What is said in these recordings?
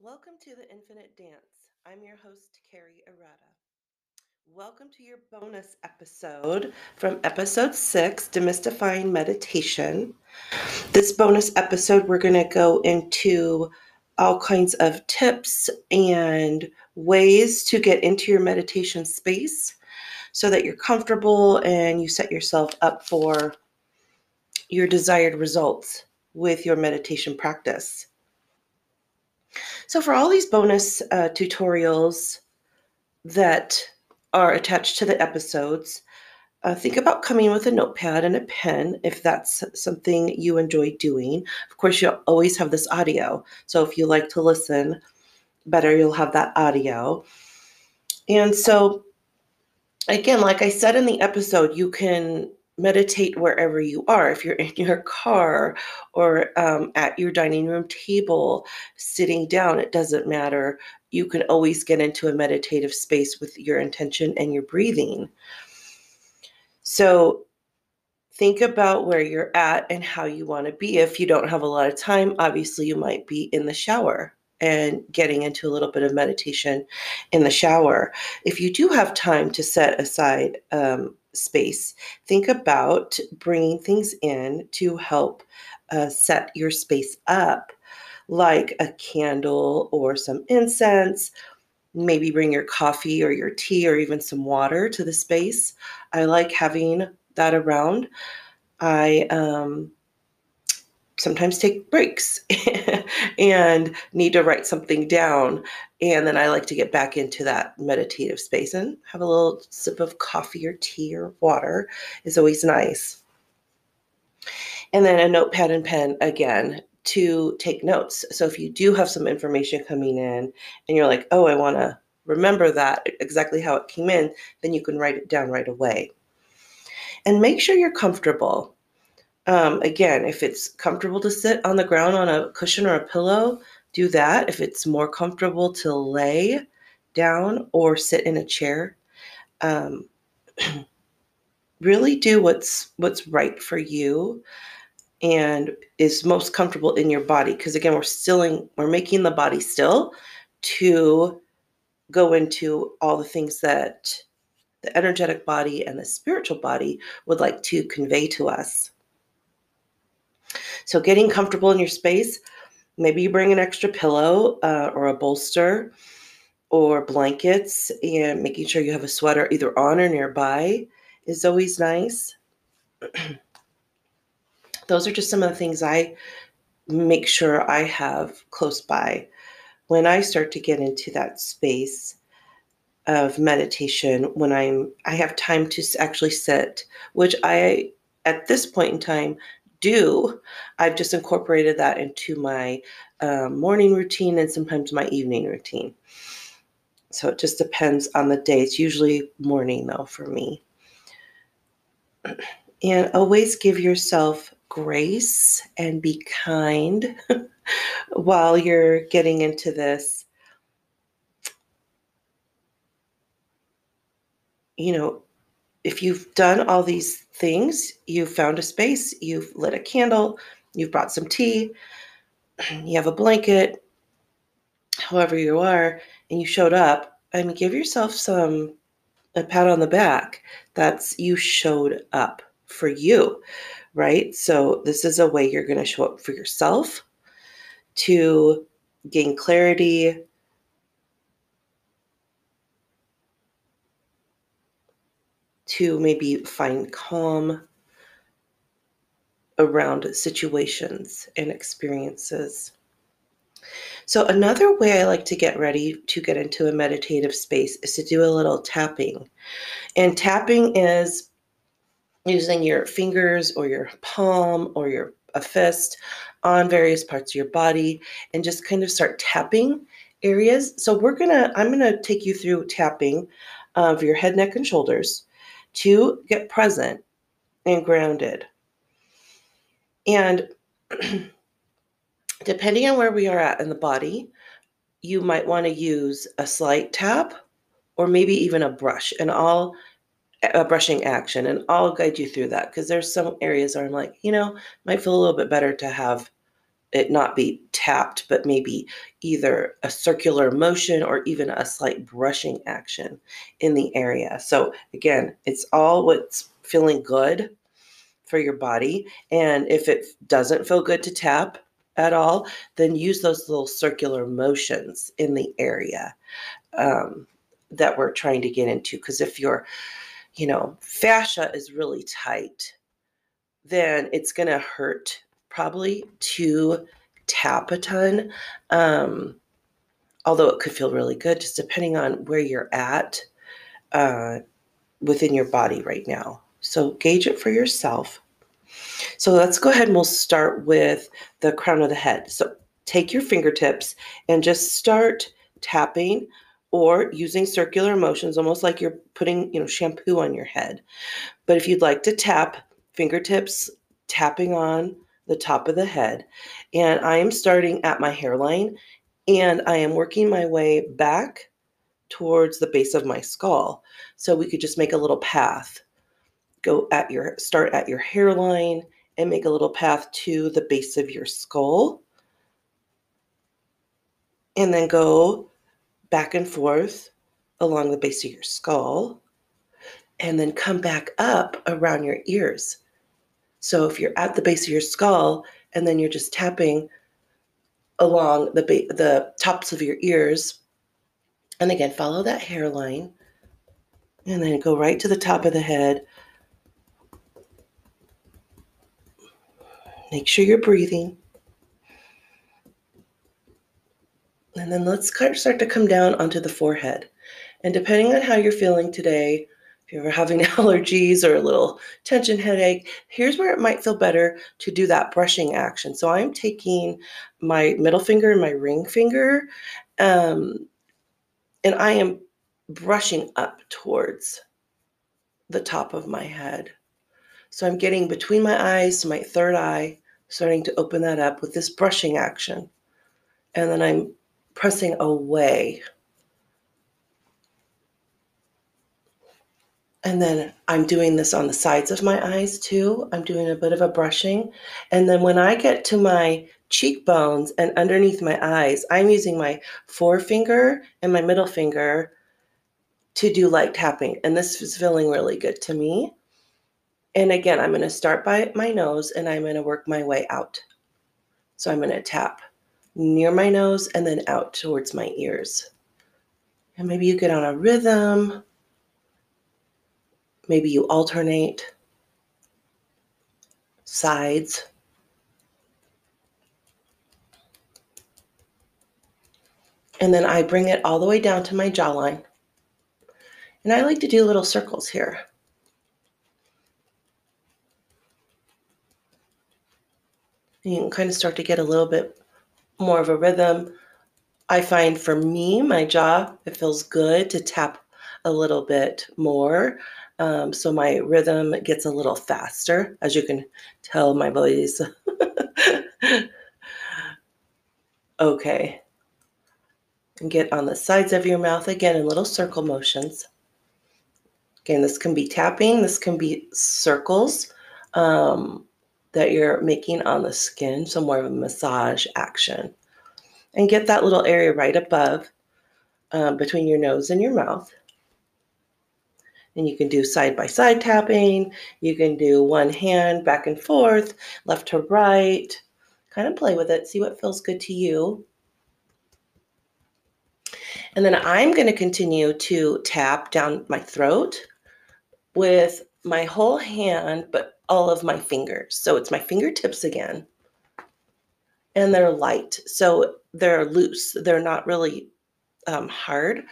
Welcome to the Infinite Dance. I'm your host, Carri Arata. Welcome to your bonus episode from episode six, Demystifying Meditation. This bonus episode, we're going to go into all kinds of tips and ways to get into your meditation space so that you're comfortable and you set yourself up for your desired results with your meditation practice. So, for all these bonus uh, tutorials that are attached to the episodes, uh, think about coming with a notepad and a pen if that's something you enjoy doing. Of course, you'll always have this audio. So, if you like to listen better, you'll have that audio. And so, again, like I said in the episode, you can meditate wherever you are. If you're in your car or um, at your dining room table, sitting down, it doesn't matter. You can always get into a meditative space with your intention and your breathing. So, think about where you're at and how you want to be. If you don't have a lot of time, obviously, you might be in the shower and getting into a little bit of meditation in the shower. If you do have time to set aside um, space, think about bringing things in to help uh, set your space up, like a candle or some incense. Maybe bring your coffee or your tea or even some water to the space. I like having that around. I um, sometimes take breaks and need to write something down. And then I like to get back into that meditative space and have a little sip of coffee or tea or water is always nice. And then a notepad and pen again to take notes. So if you do have some information coming in and you're like, oh, I want to remember that exactly how it came in, then you can write it down right away. And make sure you're comfortable um, again, if it's comfortable to sit on the ground on a cushion or a pillow, do that. If it's more comfortable to lay down or sit in a chair, um, really do what's what's right for you and is most comfortable in your body. Because again, we're stilling, we're making the body still to go into all the things that the energetic body and the spiritual body would like to convey to us. So, getting comfortable in your space, maybe you bring an extra pillow uh, or a bolster or blankets, and making sure you have a sweater either on or nearby is always nice. Those are just some of the things I make sure I have close by when I start to get into that space of meditation when I'm I have time to actually sit, which I at this point in time do, I've just incorporated that into my um, morning routine and sometimes my evening routine. So it just depends on the day. It's usually morning though for me. And always give yourself grace and be kind while you're getting into this. You know, if you've done all these things, you've found a space, you've lit a candle, you've brought some tea, you have a blanket, however you are, and you showed up, I mean, give yourself some a pat on the back. That's you showed up for you, right? So this is a way you're going to show up for yourself to gain clarity, to maybe find calm around situations and experiences. So, another way I like to get ready to get into a meditative space is to do a little tapping. And tapping is using your fingers or your palm or your a fist on various parts of your body and just kind of start tapping areas. So we're to I'm to take you through tapping of your head, neck and shoulders to get present and grounded. And depending on where we are at in the body, you might want to use a slight tap or maybe even a brush and all a brushing action and I'll guide you through that because there's some areas where I'm like, you know, might feel a little bit better to have it not be tapped, but maybe either a circular motion or even a slight brushing action in the area. So, again, it's all what's feeling good for your body. And if it doesn't feel good to tap at all, then use those little circular motions in the area um, that we're trying to get into. Because if your, you know, fascia is really tight, then it's going to hurt probably to tap a ton. Um, although it could feel really good, just depending on where you're at uh, within your body right now. So gauge it for yourself. So let's go ahead and we'll start with the crown of the head. So take your fingertips and just start tapping or using circular motions, almost like you're putting, you know, shampoo on your head. But if you'd like to tap, fingertips tapping on the top of the head. And I am starting at my hairline and I am working my way back towards the base of my skull. So we could just make a little path. Go at your start at your hairline and make a little path to the base of your skull. And then go back and forth along the base of your skull. And then come back up around your ears. So if you're at the base of your skull and then you're just tapping along the ba- the tops of your ears, and again follow that hairline, and then go right to the top of the head. Make sure you're breathing. And then let's start to come down onto the forehead. And depending on how you're feeling today, if you're having allergies or a little tension headache, here's where it might feel better to do that brushing action. So I'm taking my middle finger and my ring finger, um, and I am brushing up towards the top of my head. So I'm getting between my eyes to my third eye, starting to open that up with this brushing action. And then I'm pressing away And then I'm doing this on the sides of my eyes too. I'm doing a bit of a brushing. And then when I get to my cheekbones and underneath my eyes, I'm using my forefinger and my middle finger to do light tapping. And this is feeling really good to me. And again, I'm going to start by my nose and I'm going to work my way out. So I'm going to tap near my nose and then out towards my ears. And maybe you get on a rhythm Maybe you alternate sides. And then I bring it all the way down to my jawline. And I like to do little circles here. And you can kind of start to get a little bit more of a rhythm. I find for me, my jaw, it feels good to tap a little bit more. Um, so my rhythm gets a little faster, as you can tell my voice. okay. And get on the sides of your mouth again in little circle motions. Again, this can be tapping, this can be circles um, that you're making on the skin, so more of a massage action. And get that little area right above um, between your nose and your mouth. And you can do side by side tapping. You can do one hand back and forth, left to right. Kind of play with it, see what feels good to you. And then I'm going to continue to tap down my throat with my whole hand, but all of my fingers. So it's my fingertips again. And they're light. So they're loose. They're not really um, hard.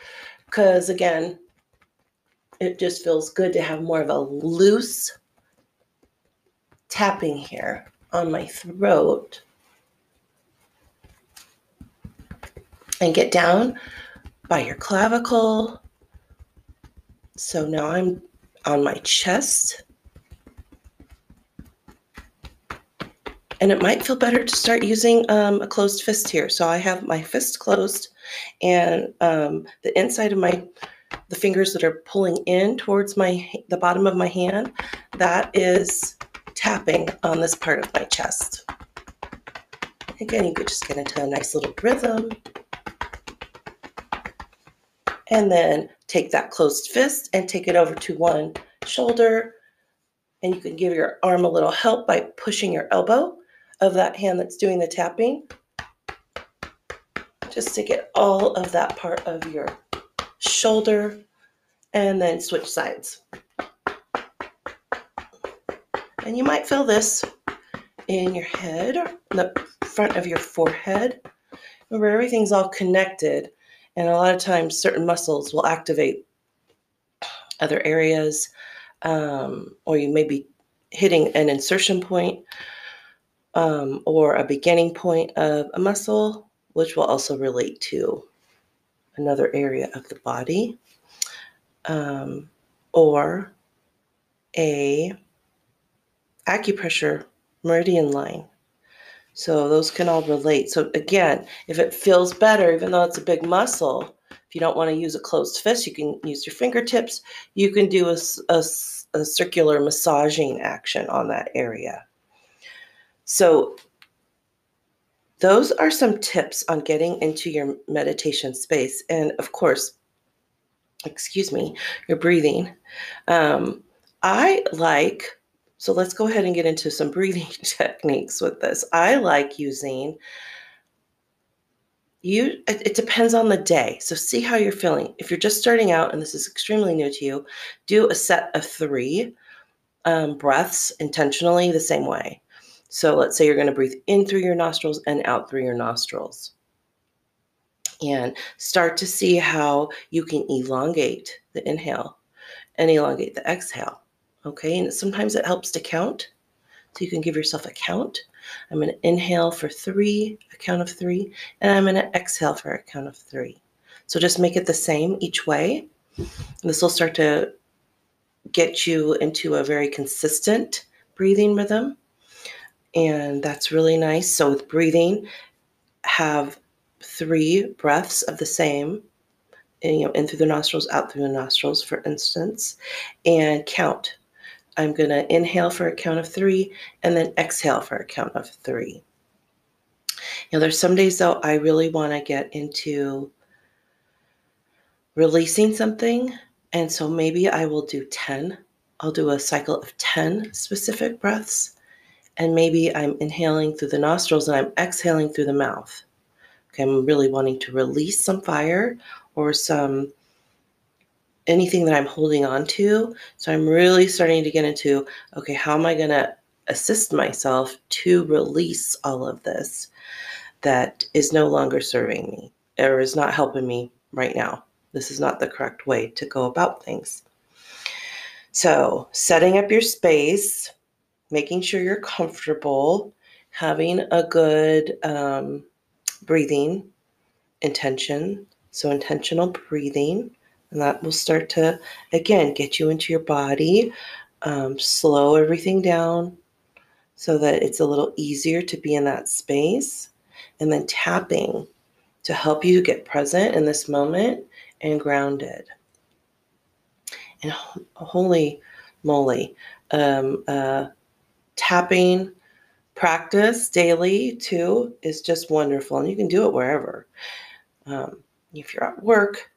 Because again, it just feels good to have more of a loose tapping here on my throat. And get down by your clavicle. So now I'm on my chest. And it might feel better to start using um, a closed fist here. So I have my fist closed and um, the inside of my the fingers that are pulling in towards my the bottom of my hand, that is tapping on this part of my chest. Again, you could just get into a nice little rhythm. And then take that closed fist and take it over to one shoulder. And you can give your arm a little help by pushing your elbow of that hand that's doing the tapping. Just to get all of that part of your shoulder and then switch sides. And you might feel this in your head, the front of your forehead, where everything's all connected. And a lot of times, certain muscles will activate other areas, um, or you may be hitting an insertion point um, or a beginning point of a muscle, which will also relate to another area of the body, um, or a acupressure meridian line. So those can all relate. So again, if it feels better, even though it's a big muscle, if you don't want to use a closed fist, you can use your fingertips. You can do a, a, a circular massaging action on that area. So those are some tips on getting into your meditation space. And of course, excuse me, your breathing. Um, I like so let's go ahead and get into some breathing techniques with this. I like using you it, depends on the day. So see how you're feeling. If you're just starting out and this is extremely new to you, do a set of 3 um, breaths intentionally the same way. So let's say you're going to breathe in through your nostrils and out through your nostrils. And start to see how you can elongate the inhale and elongate the exhale. Okay, and sometimes it helps to count. So you can give yourself a count. I'm going to inhale for three, a count of three, and I'm going to exhale for a count of three. So just make it the same each way. This will start to get you into a very consistent breathing rhythm. And that's really nice. So with breathing, have three breaths of the same, you know, in through the nostrils, out through the nostrils, for instance, and count I'm going to inhale for a count of three and then exhale for a count of three. You know, there's some days though I really want to get into releasing something. And so maybe I will do 10. I'll do a cycle of 10 specific breaths. And maybe I'm inhaling through the nostrils and I'm exhaling through the mouth. Okay, I'm really wanting to release some fire or some anything that I'm holding on to. So I'm really starting to get into okay, how am I going to assist myself to release all of this that is no longer serving me or is not helping me right now? This is not the correct way to go about things. So, setting up your space, making sure you're comfortable, having a good um, breathing intention. So, intentional breathing and that will start to, again, get you into your body, um, slow everything down so that it's a little easier to be in that space. And then tapping to help you get present in this moment and grounded. And holy moly, um, uh, tapping practice daily too is just wonderful. And you can do it wherever. Um, if you're at work,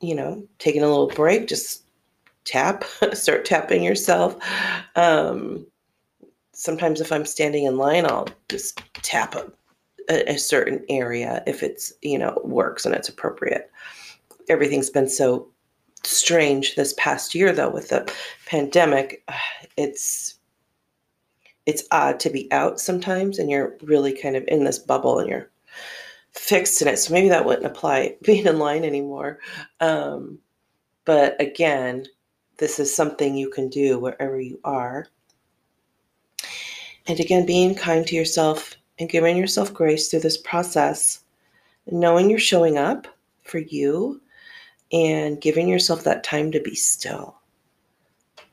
you know, taking a little break, just tap, start tapping yourself. Um, sometimes if I'm standing in line, I'll just tap a, a, a certain area if it's, you know, works and it's appropriate. Everything's been so strange this past year though with the pandemic. It's it's odd to be out sometimes and you're really kind of in this bubble and you're fixed in it. So maybe that wouldn't apply being in line anymore. Um, but again, this is something you can do wherever you are. And again, being kind to yourself and giving yourself grace through this process, knowing you're showing up for you and giving yourself that time to be still.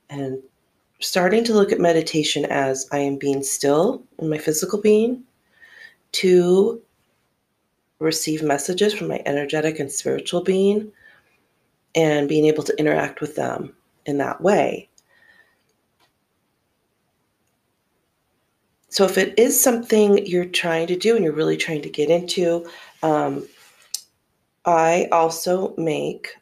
And starting to look at meditation as I am being still in my physical being, to receive messages from my energetic and spiritual being and being able to interact with them in that way. so if it is something you're trying to do and you're really trying to get into, um, I also make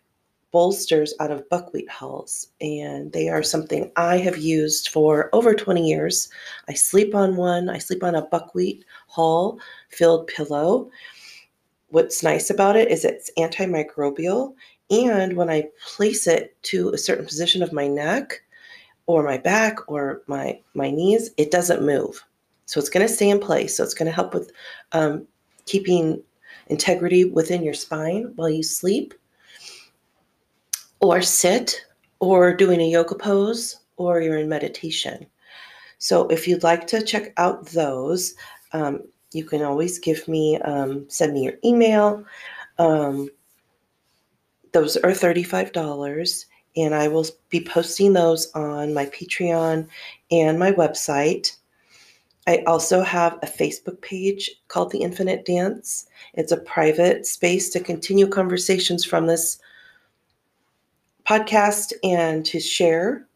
bolsters out of buckwheat hulls, and they are something I have used for over 20 years. I sleep on one, I sleep on a buckwheat hull filled pillow. What's nice about it is it's antimicrobial, and when I place it to a certain position of my neck or my back or my, my knees, it doesn't move. So it's going to stay in place. So it's going to help with um, keeping integrity within your spine while you sleep or sit or doing a yoga pose or you're in meditation. So if you'd like to check out those, um, you can always give me, um, send me your email. Um, those are $35 and I will be posting those on my Patreon and my website. I also have a Facebook page called The Infinite Dance. It's a private space to continue conversations from this podcast and to share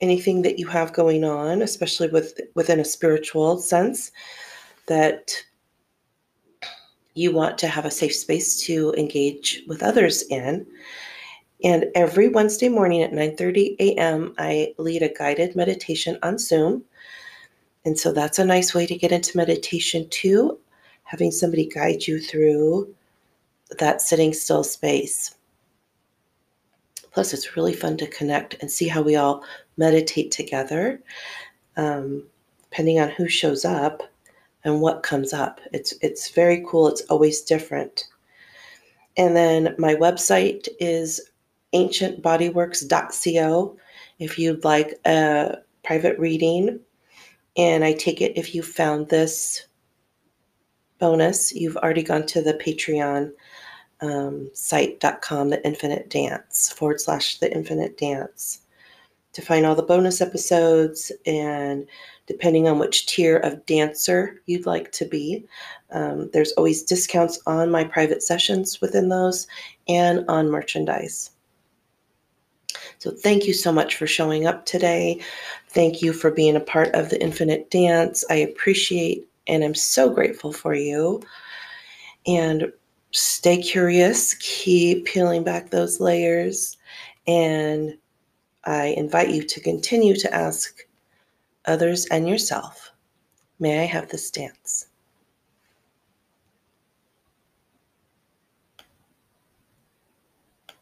anything that you have going on, especially with within a spiritual sense that you want to have a safe space to engage with others in. And every Wednesday morning at 9:30 a.m., I lead a guided meditation on Zoom and so that's a nice way to get into meditation too, having somebody guide you through that sitting still space. Plus, it's really fun to connect and see how we all meditate together, um, depending on who shows up and what comes up. It's it's very cool. It's always different. And then my website is ancientbodyworks.co. If you'd like a private reading and I take it if you found this bonus, you've already gone to the Patreon um, site.com, the infinite dance forward slash the infinite dance to find all the bonus episodes and depending on which tier of dancer you'd like to be. Um, there's always discounts on my private sessions within those and on merchandise. So, thank you so much for showing up today. Thank you for being a part of the Infinite Dance. I appreciate and I'm so grateful for you. And stay curious, keep peeling back those layers. And I invite you to continue to ask others and yourself, may I have this dance?